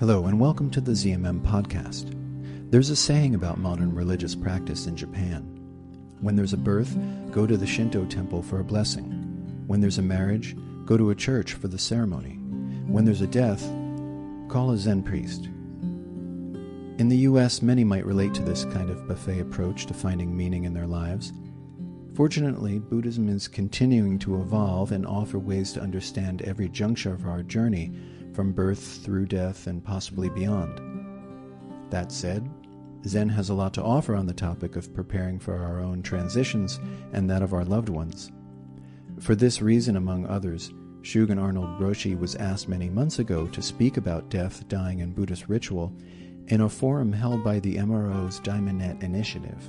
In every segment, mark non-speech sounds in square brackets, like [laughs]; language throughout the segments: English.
Hello, and welcome to the ZMM podcast. There's a saying about modern religious practice in Japan. When there's a birth, go to the Shinto temple for a blessing. When there's a marriage, go to a church for the ceremony. When there's a death, call a Zen priest. In the US, many might relate to this kind of buffet approach to finding meaning in their lives. Fortunately, Buddhism is continuing to evolve and offer ways to understand every juncture of our journey from birth through death and possibly beyond. That said, Zen has a lot to offer on the topic of preparing for our own transitions and that of our loved ones. For this reason, among others, Shugen Arnold Roshi was asked many months ago to speak about death, dying, and Buddhist ritual in a forum held by the MRO's Diamond Net Initiative.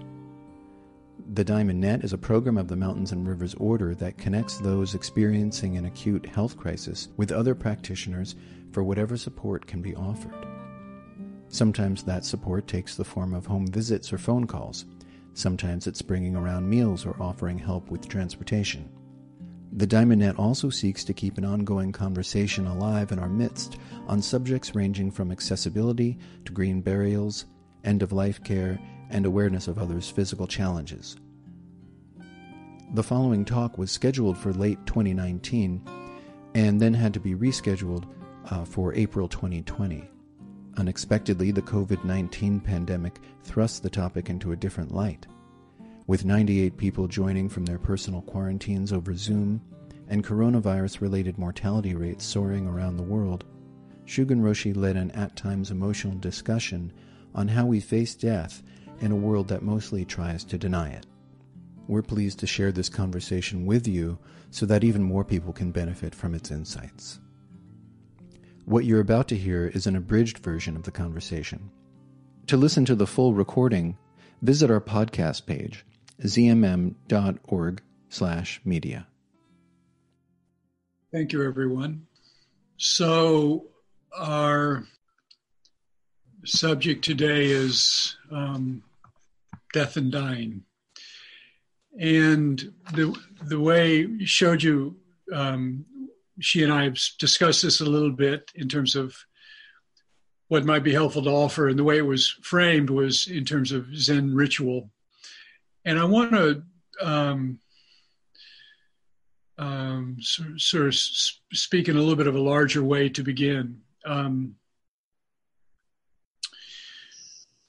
The Diamond Net is a program of the Mountains and Rivers Order that connects those experiencing an acute health crisis with other practitioners for whatever support can be offered. Sometimes that support takes the form of home visits or phone calls. Sometimes it's bringing around meals or offering help with transportation. The Diamond Net also seeks to keep an ongoing conversation alive in our midst on subjects ranging from accessibility to green burials, end of life care, and awareness of others' physical challenges. The following talk was scheduled for late 2019 and then had to be rescheduled uh, for April 2020. Unexpectedly, the COVID 19 pandemic thrust the topic into a different light. With 98 people joining from their personal quarantines over Zoom and coronavirus related mortality rates soaring around the world, Shugen Roshi led an at times emotional discussion on how we face death in a world that mostly tries to deny it. We're pleased to share this conversation with you so that even more people can benefit from its insights. What you're about to hear is an abridged version of the conversation. To listen to the full recording, visit our podcast page, zmm.org/media. Thank you, everyone. So, our subject today is um, death and dying. And the the way Shoju, um, she and I have discussed this a little bit in terms of what might be helpful to offer, and the way it was framed was in terms of Zen ritual. And I want to um, um, sort, sort, of speak in a little bit of a larger way to begin. Um,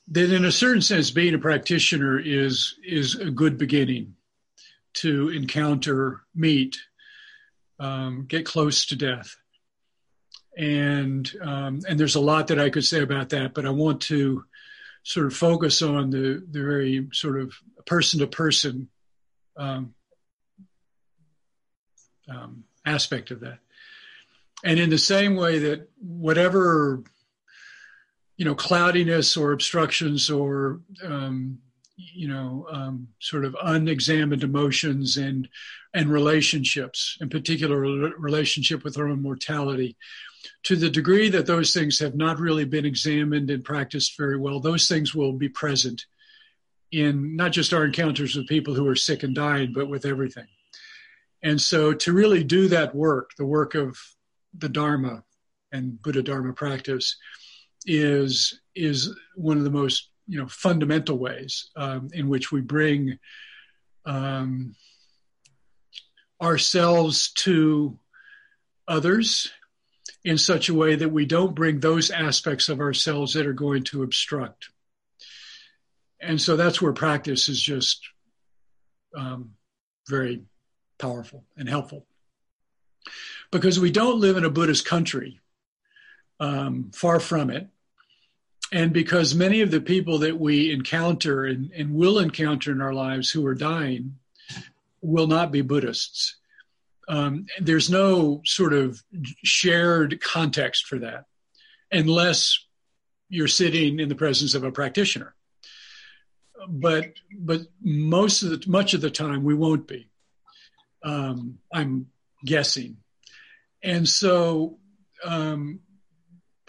that in a certain sense, being a practitioner is is a good beginning to encounter, meet, um, get close to death, and um, and there's a lot that I could say about that, but I want to sort of focus on the the very sort of person to person aspect of that. And in the same way that whatever you know cloudiness or obstructions or um, you know um, sort of unexamined emotions and and relationships in particular relationship with our own mortality. To the degree that those things have not really been examined and practiced very well those things will be present in not just our encounters with people who are sick and dying but with everything. And so to really do that work the work of the dharma and buddha dharma practice is is one of the most you know fundamental ways um, in which we bring um, ourselves to others in such a way that we don't bring those aspects of ourselves that are going to obstruct. And so that's where practice is just um, very powerful and helpful. Because we don't live in a Buddhist country um, far from it. And because many of the people that we encounter and, and will encounter in our lives who are dying will not be Buddhists. Um, there's no sort of shared context for that unless you're sitting in the presence of a practitioner. But but most of the much of the time we won't be. Um, I'm guessing, and so um,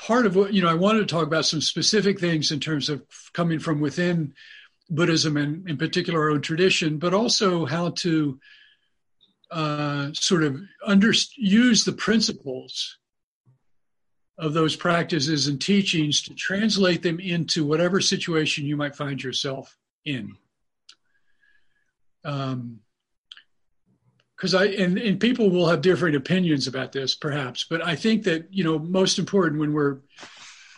part of what you know i wanted to talk about some specific things in terms of coming from within buddhism and in particular our own tradition but also how to uh, sort of under, use the principles of those practices and teachings to translate them into whatever situation you might find yourself in. Um, because I and, and people will have different opinions about this, perhaps, but I think that you know most important when we're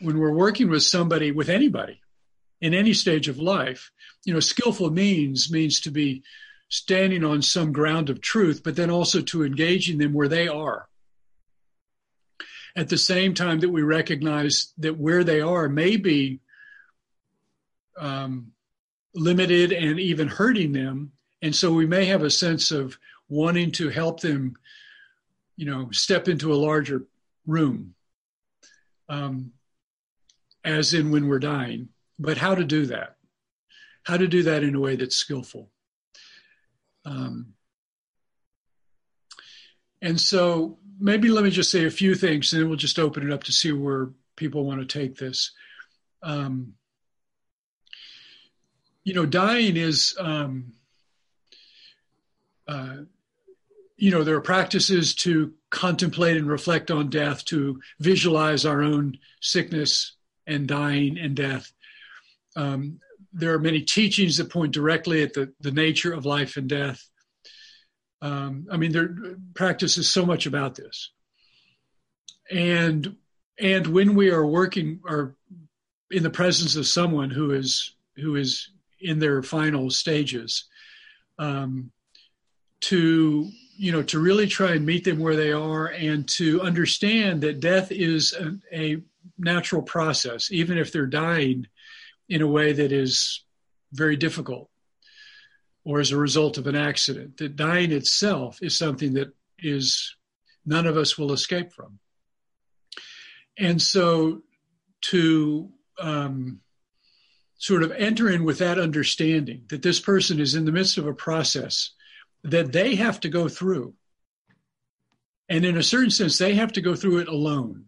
when we're working with somebody with anybody in any stage of life, you know, skillful means means to be standing on some ground of truth, but then also to engaging them where they are at the same time that we recognize that where they are may be um, limited and even hurting them. And so we may have a sense of wanting to help them, you know, step into a larger room, um, as in when we're dying. But how to do that? How to do that in a way that's skillful. Um, and so maybe let me just say a few things and then we'll just open it up to see where people want to take this. Um, you know, dying is, um, uh, you know, there are practices to contemplate and reflect on death, to visualize our own sickness and dying and death. Um, there are many teachings that point directly at the, the nature of life and death. Um, I mean, there practice is so much about this, and and when we are working or in the presence of someone who is who is in their final stages, um, to you know to really try and meet them where they are and to understand that death is a, a natural process, even if they're dying in a way that is very difficult or as a result of an accident. That dying itself is something that is none of us will escape from. And so to um, sort of enter in with that understanding that this person is in the midst of a process that they have to go through. And in a certain sense, they have to go through it alone.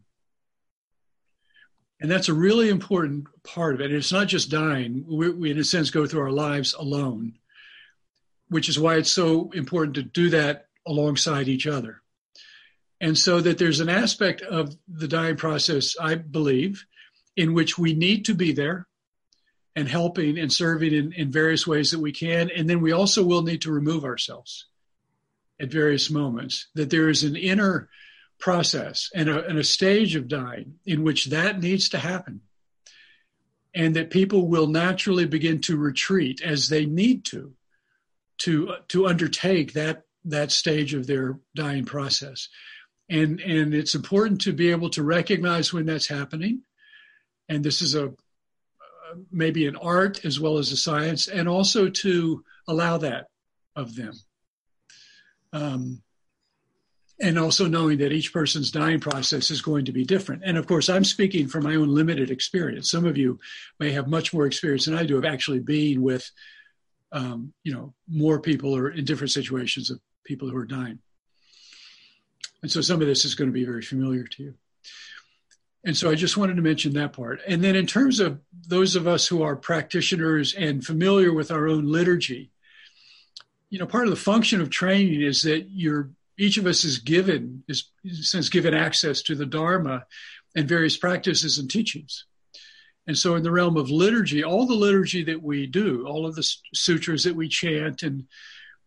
And that's a really important part of it. It's not just dying. We, we, in a sense, go through our lives alone which is why it's so important to do that alongside each other. And so that there's an aspect of the dying process, I believe, in which we need to be there and helping and serving in, in various ways that we can. And then we also will need to remove ourselves at various moments, that there is an inner process and a, and a stage of dying in which that needs to happen. And that people will naturally begin to retreat as they need to to to undertake that that stage of their dying process and and it's important to be able to recognize when that's happening and this is a maybe an art as well as a science and also to allow that of them um, and also knowing that each person's dying process is going to be different and of course i'm speaking from my own limited experience some of you may have much more experience than i do of actually being with um, you know, more people are in different situations of people who are dying. And so some of this is going to be very familiar to you. And so I just wanted to mention that part. And then in terms of those of us who are practitioners and familiar with our own liturgy, you know, part of the function of training is that you're each of us is given is since given access to the Dharma and various practices and teachings. And so, in the realm of liturgy, all the liturgy that we do, all of the sutras that we chant, and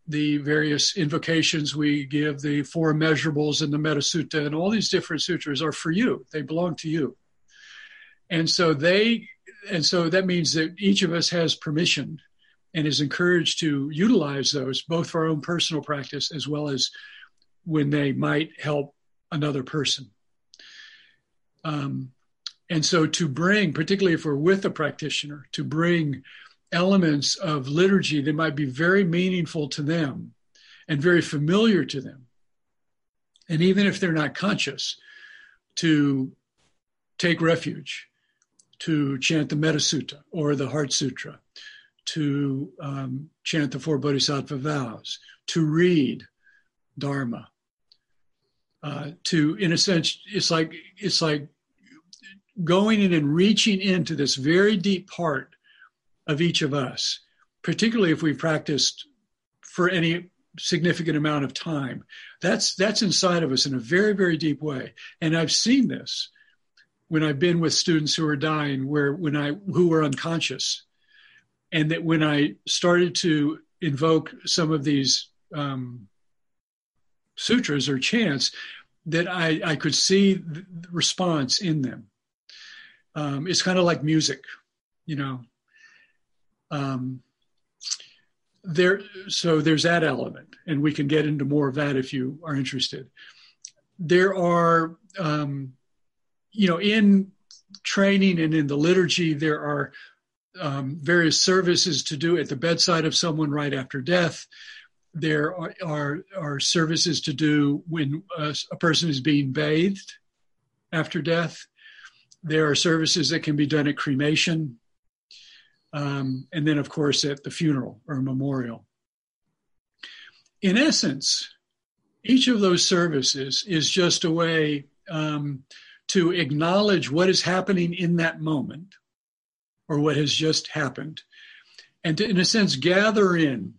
the various invocations we give, the four measurables and the Metta Sutta, and all these different sutras are for you. They belong to you. And so they, and so that means that each of us has permission and is encouraged to utilize those both for our own personal practice as well as when they might help another person. Um, and so to bring, particularly if we're with a practitioner, to bring elements of liturgy that might be very meaningful to them and very familiar to them. And even if they're not conscious, to take refuge, to chant the Metta Sutta or the Heart Sutra, to um, chant the four Bodhisattva vows, to read Dharma, uh, to, in a sense, it's like it's like going in and reaching into this very deep part of each of us, particularly if we've practiced for any significant amount of time. That's that's inside of us in a very very deep way. And I've seen this when I've been with students who are dying, where when I who were unconscious, and that when I started to invoke some of these um, sutras or chants, that I, I could see the response in them. Um, it's kind of like music, you know. Um, there, so there's that element, and we can get into more of that if you are interested. There are, um, you know, in training and in the liturgy, there are um, various services to do at the bedside of someone right after death. There are, are, are services to do when a, a person is being bathed after death. There are services that can be done at cremation. Um, and then, of course, at the funeral or memorial. In essence, each of those services is just a way um, to acknowledge what is happening in that moment or what has just happened, and to, in a sense, gather in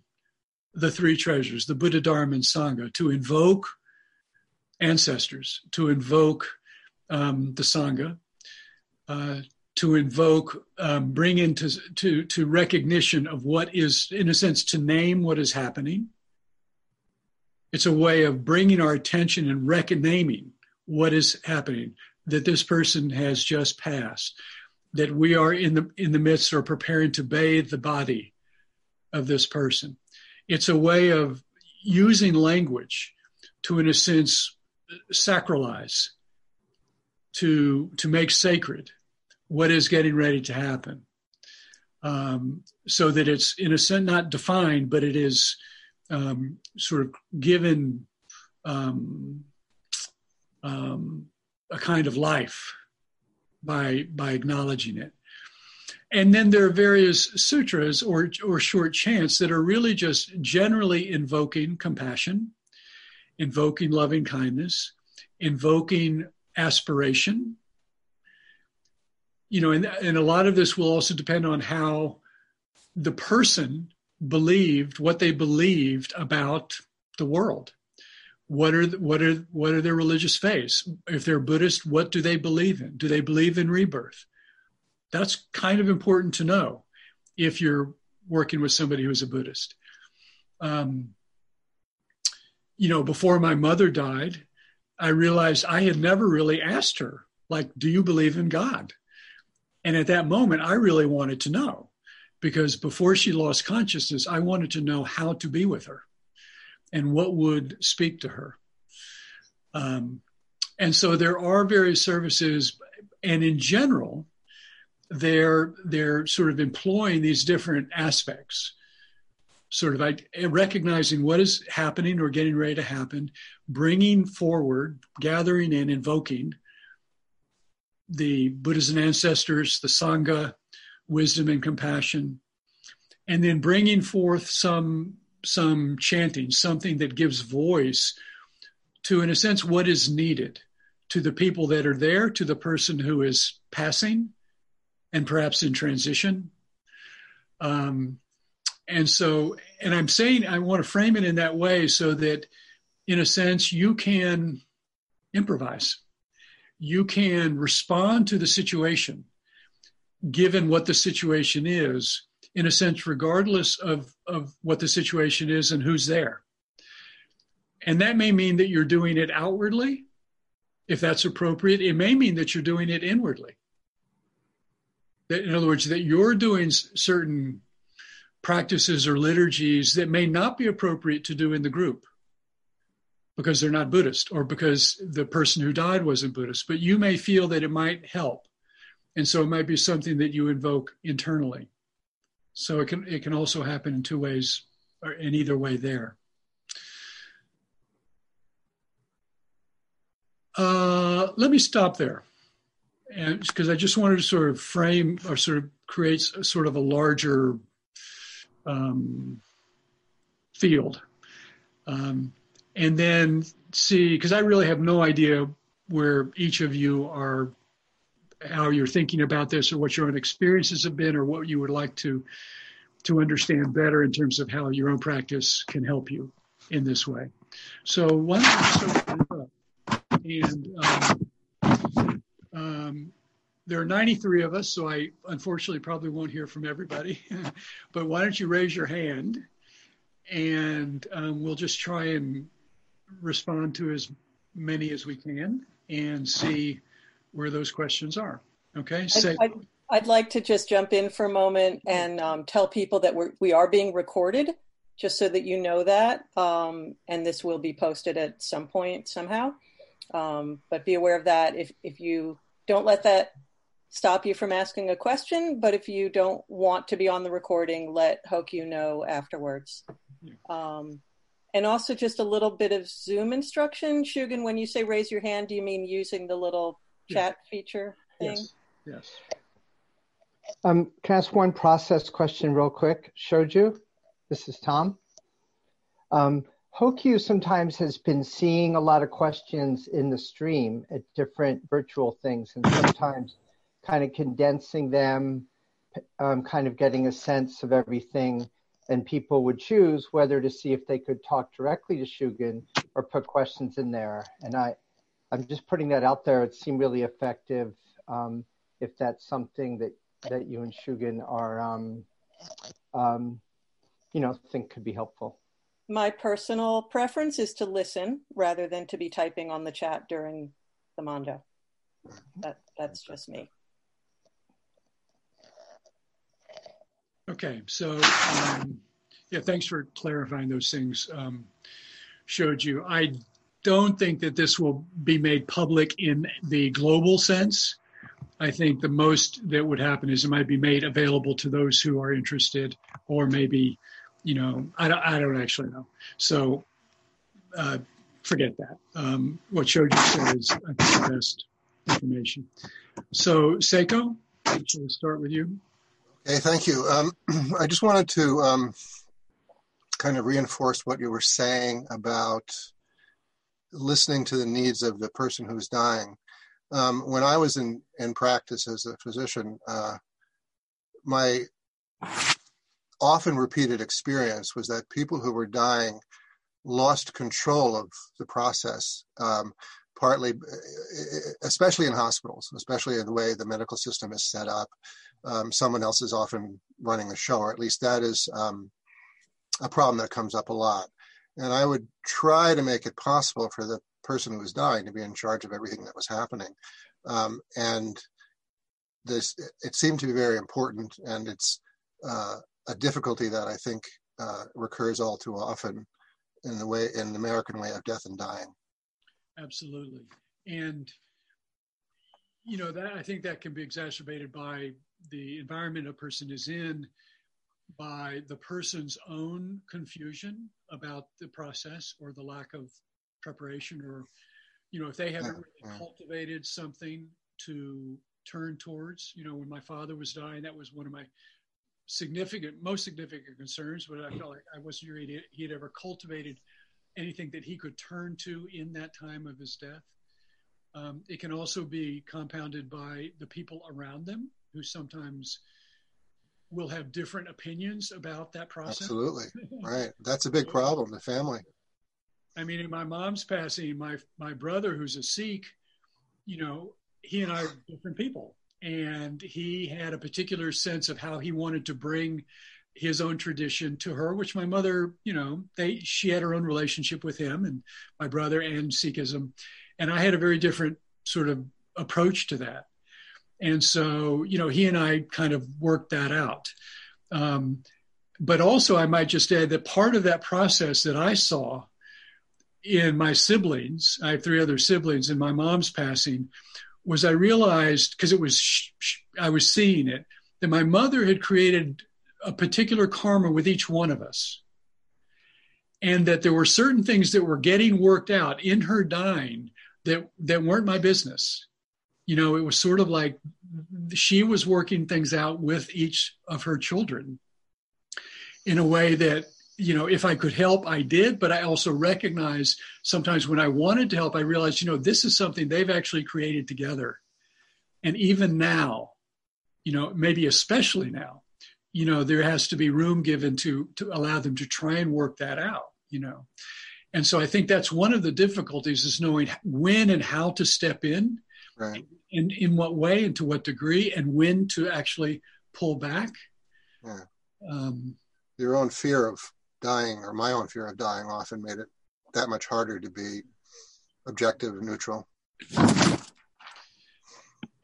the three treasures, the Buddha, Dharma, and Sangha, to invoke ancestors, to invoke um, the Sangha, uh, to invoke, um, bring into to, to recognition of what is, in a sense, to name what is happening. It's a way of bringing our attention and recognizing what is happening, that this person has just passed, that we are in the in the midst or preparing to bathe the body of this person. It's a way of using language to, in a sense, sacralize, to to make sacred what is getting ready to happen, um, so that it's in a sense not defined, but it is um, sort of given um, um a kind of life by by acknowledging it. And then there are various sutras or, or short chants that are really just generally invoking compassion, invoking loving kindness, invoking aspiration. You know, and, and a lot of this will also depend on how the person believed what they believed about the world. What are what are what are their religious faiths? If they're buddhist what do they believe in? Do they believe in rebirth? That's kind of important to know if you're working with somebody who's a buddhist. Um, you know before my mother died i realized i had never really asked her like do you believe in god and at that moment i really wanted to know because before she lost consciousness i wanted to know how to be with her and what would speak to her. Um, and so there are various services, and in general, they're they're sort of employing these different aspects, sort of like recognizing what is happening or getting ready to happen, bringing forward, gathering and invoking the Buddhas and ancestors, the Sangha, wisdom and compassion, and then bringing forth some some chanting, something that gives voice to, in a sense, what is needed to the people that are there, to the person who is passing and perhaps in transition. Um, and so, and I'm saying I want to frame it in that way so that, in a sense, you can improvise. You can respond to the situation given what the situation is in a sense, regardless of, of what the situation is and who's there. And that may mean that you're doing it outwardly, if that's appropriate. It may mean that you're doing it inwardly. That, in other words, that you're doing certain practices or liturgies that may not be appropriate to do in the group because they're not Buddhist or because the person who died wasn't Buddhist, but you may feel that it might help. And so it might be something that you invoke internally. So it can it can also happen in two ways, or in either way there. Uh, let me stop there, and because I just wanted to sort of frame or sort of create sort of a larger um, field, um, and then see because I really have no idea where each of you are how you're thinking about this or what your own experiences have been or what you would like to to understand better in terms of how your own practice can help you in this way. So start and um, um, there are 93 of us, so I unfortunately probably won't hear from everybody. [laughs] but why don't you raise your hand and um, we'll just try and respond to as many as we can and see where those questions are. Okay. Say- I'd, I'd, like to just jump in for a moment and um, tell people that we're, we are being recorded, just so that you know that. Um, and this will be posted at some point somehow. Um, but be aware of that. If, if you don't let that stop you from asking a question, but if you don't want to be on the recording, let Hokyu know afterwards. Um, and also just a little bit of Zoom instruction. Shugen, when you say raise your hand, do you mean using the little chat feature thing? Yes. Yes. Um, can I ask one process question real quick? Shoju, this is Tom. Um, Hokyu sometimes has been seeing a lot of questions in the stream at different virtual things and sometimes kind of condensing them, um, kind of getting a sense of everything and people would choose whether to see if they could talk directly to Shugen or put questions in there. And I, I'm just putting that out there. It seemed really effective. Um, if that's something that, that you and Shugen are, um, um, you know, think could be helpful. My personal preference is to listen rather than to be typing on the chat during the manja. That, that's just me. Okay, so um, yeah, thanks for clarifying those things. Um, you. I don't think that this will be made public in the global sense. I think the most that would happen is it might be made available to those who are interested, or maybe, you know, I don't, I don't actually know. So uh, forget that. Um, what Shoju said is the best information. So Seiko, we'll start with you. Okay, thank you. Um, [clears throat] I just wanted to um, kind of reinforce what you were saying about listening to the needs of the person who's dying. Um, when I was in, in practice as a physician, uh, my often repeated experience was that people who were dying lost control of the process, um, partly, especially in hospitals, especially in the way the medical system is set up um, someone else is often running the show, or at least that is um, a problem that comes up a lot. And I would try to make it possible for the person who was dying to be in charge of everything that was happening. Um, and this, it seemed to be very important, and it's uh, a difficulty that I think uh, recurs all too often in the way in the American way of death and dying. Absolutely, and you know that I think that can be exacerbated by the environment a person is in by the person's own confusion about the process or the lack of preparation or you know if they haven't really cultivated something to turn towards you know when my father was dying that was one of my significant most significant concerns but i felt like i wasn't sure he had ever cultivated anything that he could turn to in that time of his death. Um, it can also be compounded by the people around them who sometimes will have different opinions about that process. Absolutely. [laughs] right. That's a big problem, the family. I mean, in my mom's passing, my my brother, who's a Sikh, you know, he and I are different people. And he had a particular sense of how he wanted to bring his own tradition to her, which my mother, you know, they she had her own relationship with him and my brother and Sikhism. And I had a very different sort of approach to that. And so, you know, he and I kind of worked that out. Um, but also, I might just add that part of that process that I saw in my siblings, I have three other siblings, in my mom's passing, was I realized because it was sh- sh- I was seeing it that my mother had created a particular karma with each one of us, and that there were certain things that were getting worked out in her dying that that weren't my business you know, it was sort of like she was working things out with each of her children in a way that, you know, if I could help, I did. But I also recognize sometimes when I wanted to help, I realized, you know, this is something they've actually created together. And even now, you know, maybe especially now, you know, there has to be room given to to allow them to try and work that out, you know. And so I think that's one of the difficulties is knowing when and how to step in, right. in in what way and to what degree, and when to actually pull back. Yeah. Um, Your own fear of dying, or my own fear of dying, often made it that much harder to be objective and neutral.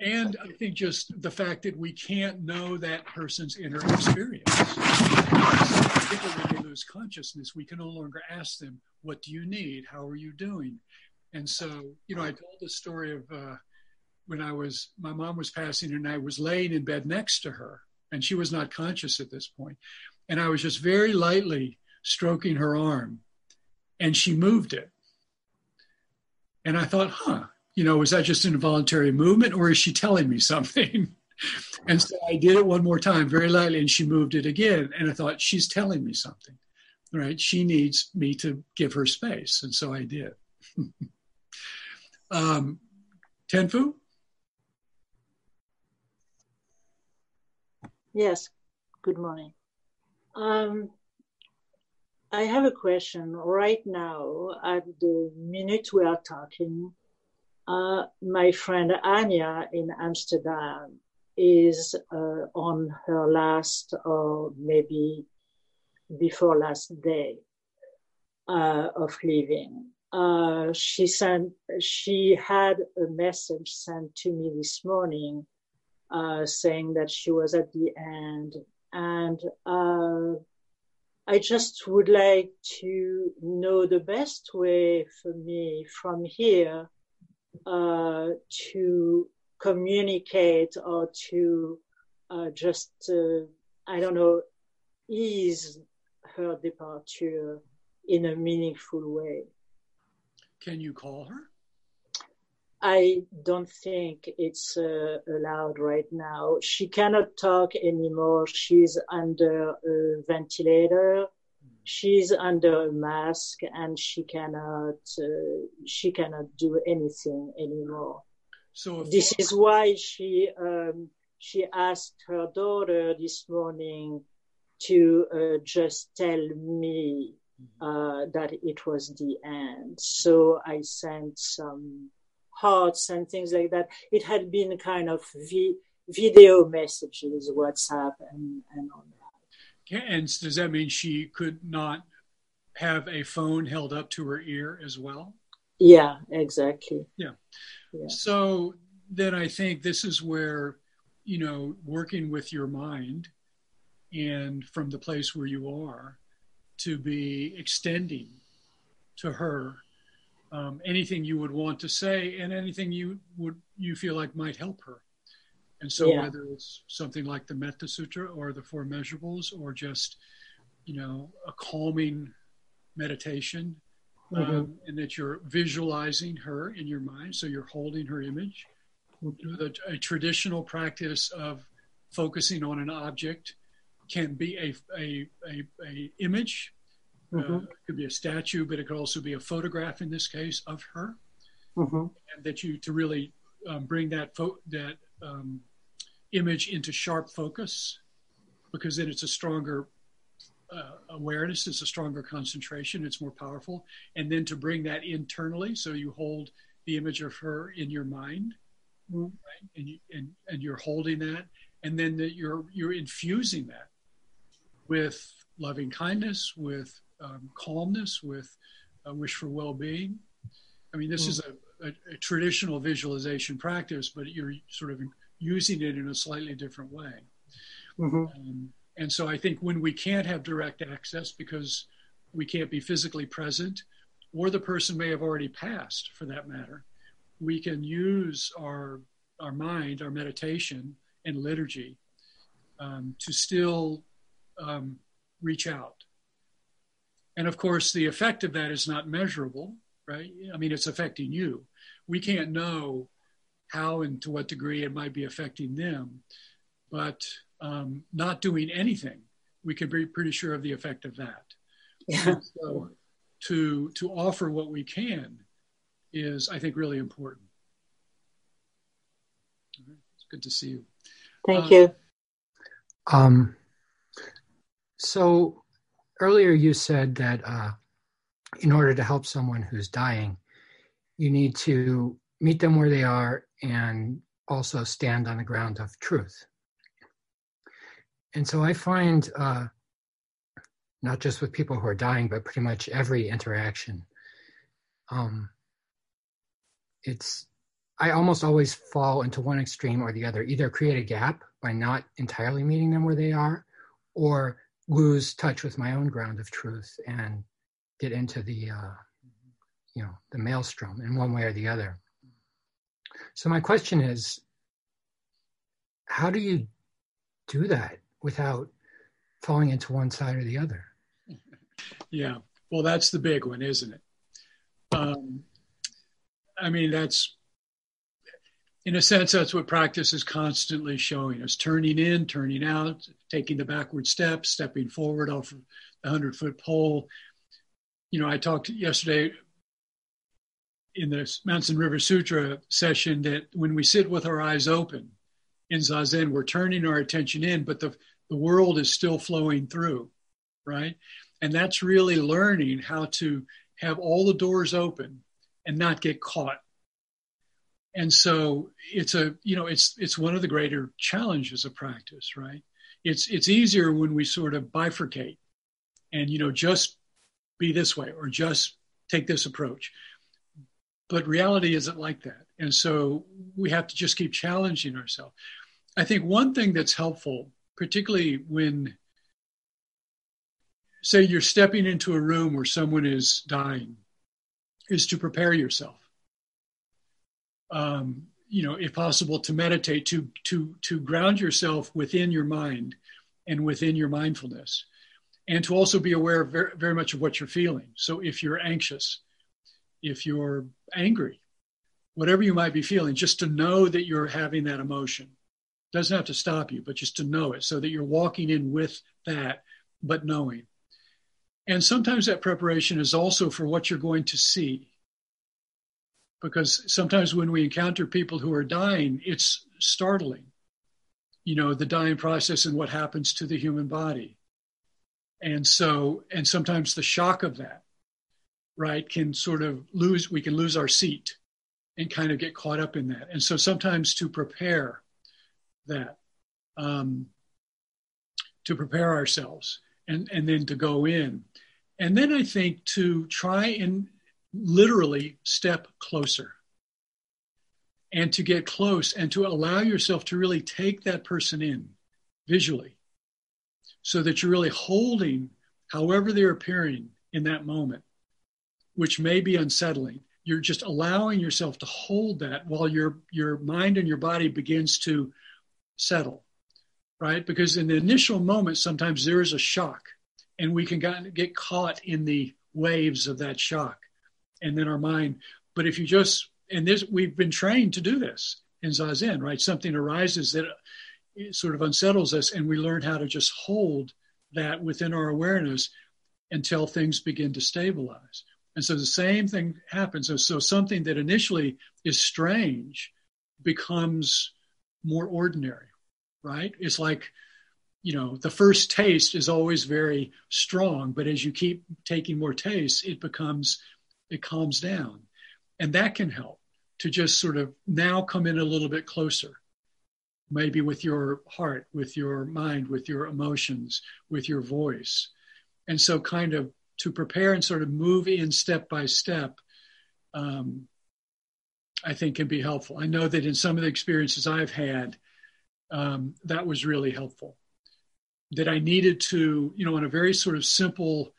And I think just the fact that we can't know that person's inner experience. Particularly when they lose consciousness, we can no longer ask them, What do you need? How are you doing? And so, you know, I told the story of uh, when I was, my mom was passing and I was laying in bed next to her, and she was not conscious at this point. And I was just very lightly stroking her arm, and she moved it. And I thought, huh, you know, was that just an involuntary movement or is she telling me something? [laughs] and so I did it one more time very lightly and she moved it again. And I thought, she's telling me something, right? She needs me to give her space. And so I did. [laughs] um, Tenfu? Yes, good morning. Um, I have a question right now at the minute we are talking uh, my friend Anya in Amsterdam is uh, on her last or maybe before last day uh, of living. Uh, she sent, she had a message sent to me this morning uh, saying that she was at the end. And uh, I just would like to know the best way for me from here uh, to communicate or to uh, just, uh, I don't know, ease her departure in a meaningful way. Can you call her? I don't think it's uh, allowed right now. She cannot talk anymore. She's under a ventilator she's under a mask and she cannot uh, she cannot do anything anymore. So this is why she um, she asked her daughter this morning to uh, just tell me uh, that it was the end. So I sent some hearts and things like that. It had been kind of vi- video messages, WhatsApp, and, and all that. And does that mean she could not have a phone held up to her ear as well? Yeah, exactly. Yeah. yeah. So then I think this is where, you know, working with your mind and from the place where you are to be extending to her um, anything you would want to say and anything you would you feel like might help her and so yeah. whether it's something like the Metta Sutra or the Four Measurables or just, you know, a calming meditation, mm-hmm. um, and that you're visualizing her in your mind, so you're holding her image. Mm-hmm. The, a traditional practice of focusing on an object can be a a a, a image. Mm-hmm. Uh, it could be a statue, but it could also be a photograph in this case of her, mm-hmm. and that you to really um, bring that fo- that um, image into sharp focus because then it's a stronger uh, awareness, it's a stronger concentration, it's more powerful. And then to bring that internally, so you hold the image of her in your mind, mm-hmm. right? And, you, and, and you're holding that, and then the, you're, you're infusing that with loving kindness, with um, calmness, with a wish for well being. I mean, this mm-hmm. is a, a, a, traditional visualization practice, but you're sort of using it in a slightly different way. Mm-hmm. Um, and so I think when we can't have direct access because we can't be physically present, or the person may have already passed for that matter, we can use our our mind, our meditation, and liturgy um, to still um, reach out. And of course, the effect of that is not measurable, right? I mean, it's affecting you. We can't know how and to what degree it might be affecting them. But um, not doing anything, we can be pretty sure of the effect of that. Yeah. So to to offer what we can is, I think, really important. It's good to see you. Thank uh, you. Um, so earlier you said that uh, in order to help someone who's dying, you need to meet them where they are and also stand on the ground of truth. And so I find, uh, not just with people who are dying, but pretty much every interaction, um, it's I almost always fall into one extreme or the other. Either create a gap by not entirely meeting them where they are, or lose touch with my own ground of truth and get into the uh, you know the maelstrom in one way or the other. So my question is, how do you do that without falling into one side or the other? [laughs] Yeah, well, that's the big one, isn't it? Um, I mean, that's in a sense, that's what practice is constantly showing us turning in, turning out, taking the backward step, stepping forward off the 100 foot pole. You know, I talked yesterday in the Mountain River Sutra session that when we sit with our eyes open in Zazen, we're turning our attention in, but the, the world is still flowing through, right? And that's really learning how to have all the doors open and not get caught and so it's a you know it's it's one of the greater challenges of practice right? It's it's easier when we sort of bifurcate and you know just be this way or just take this approach. But reality isn't like that. And so we have to just keep challenging ourselves. I think one thing that's helpful particularly when say you're stepping into a room where someone is dying is to prepare yourself um, you know, if possible, to meditate, to to to ground yourself within your mind and within your mindfulness, and to also be aware very, very much of what you're feeling. So if you're anxious, if you're angry, whatever you might be feeling, just to know that you're having that emotion. Doesn't have to stop you, but just to know it so that you're walking in with that, but knowing. And sometimes that preparation is also for what you're going to see because sometimes when we encounter people who are dying, it's startling. You know, the dying process and what happens to the human body. And so, and sometimes the shock of that, right, can sort of lose, we can lose our seat and kind of get caught up in that. And so sometimes to prepare that, um, to prepare ourselves and, and then to go in. And then I think to try and literally step closer and to get close and to allow yourself to really take that person in visually so that you're really holding however they're appearing in that moment which may be unsettling. You're just allowing yourself to hold that while your your mind and your body begins to settle right? Because in the initial moment sometimes there is a shock and we can get caught in the waves of that shock and then our mind. But if you just and this we've been trained to do this in zazen, right? Something arises that sort of unsettles us, and we learn how to just hold that within our awareness until things begin to stabilize. And so the same thing happens. So, so something that initially is strange becomes more ordinary, right? It's like, you know, the first taste is always very strong, but as you keep taking more tastes, it becomes it calms down. And that can help to just sort of now come in a little bit closer, maybe with your heart, with your mind, with your emotions, with your voice. And so, kind of to prepare and sort of move in step by step, um, I think can be helpful. I know that in some of the experiences I've had, um, that was really helpful. That I needed to, you know, on a very sort of simple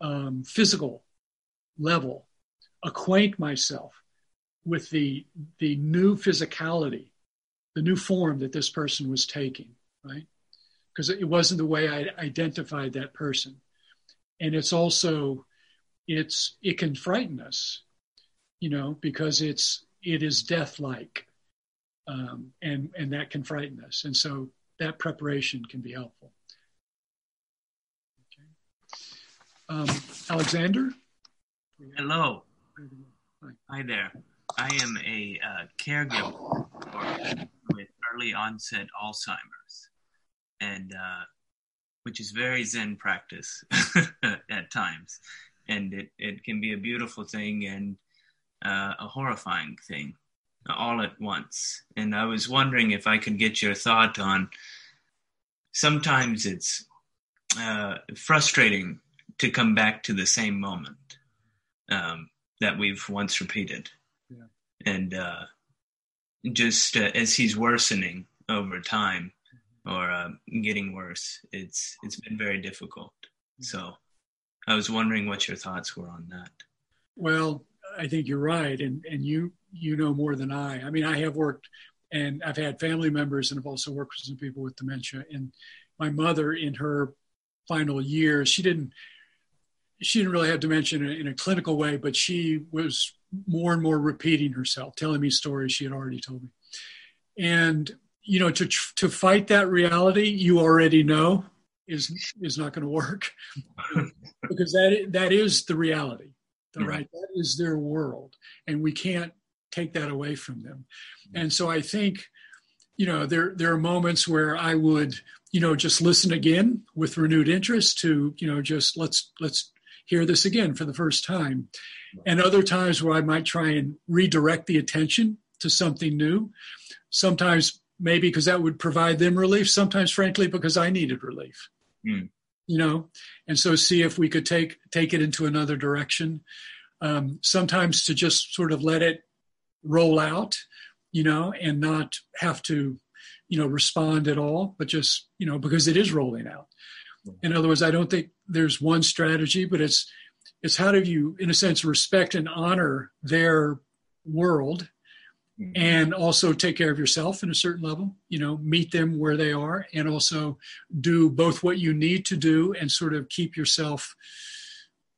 um, physical level, acquaint myself with the the new physicality, the new form that this person was taking, right? Because it wasn't the way I identified that person, and it's also it's it can frighten us, you know, because it's it is death like, um, and and that can frighten us, and so that preparation can be helpful. Okay. Um, Alexander. Hello. Hi there. I am a uh, caregiver with early onset Alzheimer's, and uh, which is very Zen practice [laughs] at times. and it, it can be a beautiful thing and uh, a horrifying thing all at once. And I was wondering if I could get your thought on sometimes it's uh, frustrating to come back to the same moment um, that we've once repeated. Yeah. And uh, just uh, as he's worsening over time or uh, getting worse, it's it's been very difficult. So I was wondering what your thoughts were on that. Well, I think you're right, and and you you know more than I. I mean, I have worked and I've had family members, and I've also worked with some people with dementia. And my mother, in her final years, she didn't she didn't really have dementia in a, in a clinical way, but she was more and more repeating herself, telling me stories she had already told me. And you know, to to fight that reality, you already know is is not going to work. [laughs] Because that that is the reality right? That is their world and we can't take that away from them. And so i think you know there there are moments where i would you know just listen again with renewed interest to you know just let's let's hear this again for the first time. And other times where i might try and redirect the attention to something new. Sometimes maybe because that would provide them relief sometimes frankly because i needed relief. Mm. you know? And so see if we could take take it into another direction. Um, sometimes to just sort of let it roll out you know and not have to you know respond at all but just you know because it is rolling out in other words i don't think there's one strategy but it's it's how do you in a sense respect and honor their world Mm-hmm. and also take care of yourself in a certain level you know meet them where they are and also do both what you need to do and sort of keep yourself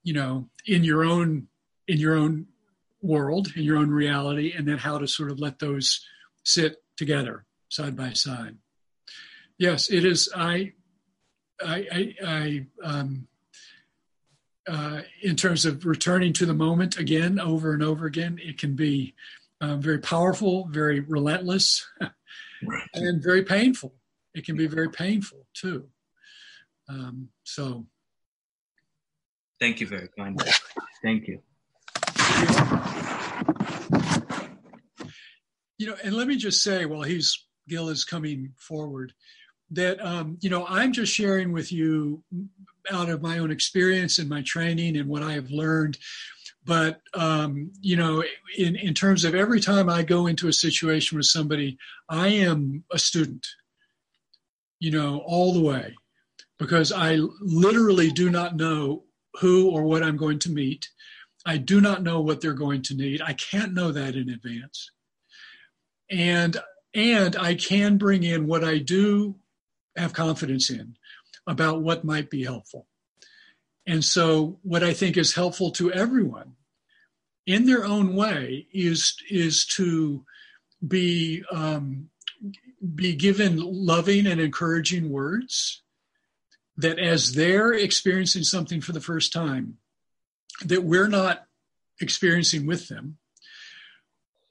you know in your own in your own world in your own reality and then how to sort of let those sit together side by side yes it is i i i, I um uh, in terms of returning to the moment again over and over again it can be uh, very powerful, very relentless, [laughs] right. and very painful. It can be very painful too. Um, so, thank you very kindly. Thank you. You know, and let me just say, while he's Gil is coming forward, that um, you know I'm just sharing with you out of my own experience and my training and what I have learned. But um, you know in, in terms of every time i go into a situation with somebody i am a student you know all the way because i literally do not know who or what i'm going to meet. I do not know what they're going to need. I can't know that in advance. And and i can bring in what i do have confidence in about what might be helpful. And so, what I think is helpful to everyone in their own way is, is to be, um, be given loving and encouraging words that as they're experiencing something for the first time that we're not experiencing with them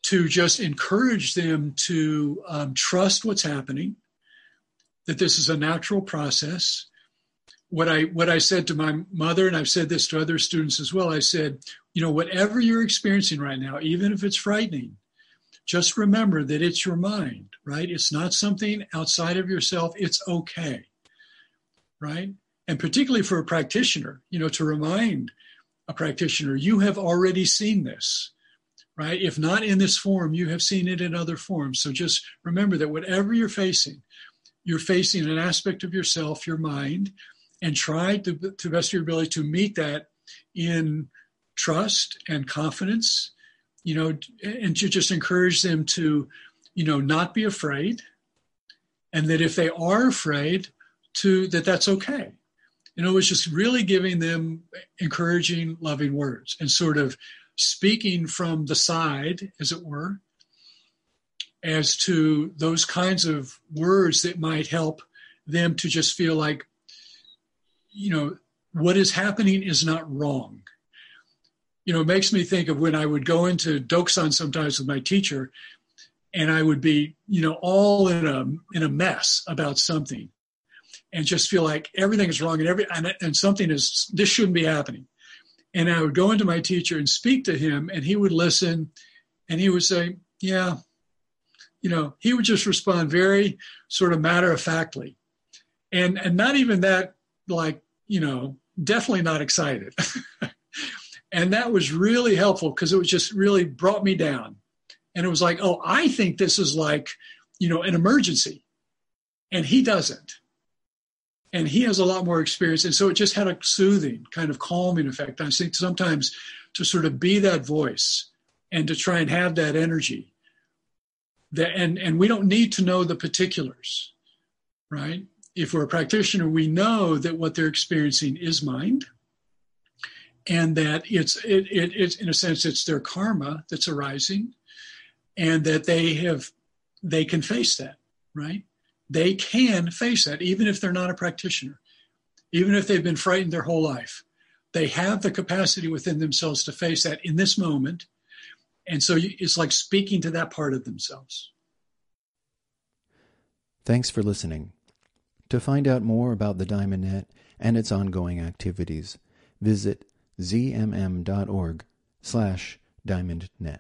to just encourage them to um, trust what's happening that this is a natural process what I what I said to my mother, and I've said this to other students as well. I said, you know, whatever you're experiencing right now, even if it's frightening, just remember that it's your mind, right? It's not something outside of yourself. It's okay, right? And particularly for a practitioner, you know, to remind a practitioner, you have already seen this, right? If not in this form, you have seen it in other forms. So just remember that whatever you're facing, you're facing an aspect of yourself, your mind, and try to, best of your ability to meet that in trust and confidence, you know, and to just encourage them to, you know, not be afraid. And that if they are afraid, to that that's okay. You know, it was just really giving them encouraging, loving words and sort of speaking from the side, as it were, as to those kinds of words that might help them to just feel like you know, what is happening is not wrong. You know, it makes me think of when I would go into Dokusan sometimes with my teacher, and I would be, you know, all in a in a mess about something, and just feel like everything is wrong and every and, and something is this shouldn't be happening. And I would go into my teacher and speak to him, and he would listen and he would say, Yeah, you know, he would just respond very sort of matter of factly. And and not even that like, you know, definitely not excited. [laughs] and that was really helpful because it was just really brought me down. And it was like, oh, I think this is like, you know, an emergency. And he doesn't and he has a lot more experience and so it just had a soothing kind of calming effect i think sometimes to sort of be that voice and to try and have that energy that and and we don't need to know the particulars right if we're a practitioner we know that what they're experiencing is mind and that it's it, it it's in a sense it's their karma that's arising and that they have they can face that right they can face that, even if they're not a practitioner, even if they've been frightened their whole life. They have the capacity within themselves to face that in this moment. And so it's like speaking to that part of themselves. Thanks for listening. To find out more about the Diamond Net and its ongoing activities, visit zmm.org slash diamondnet.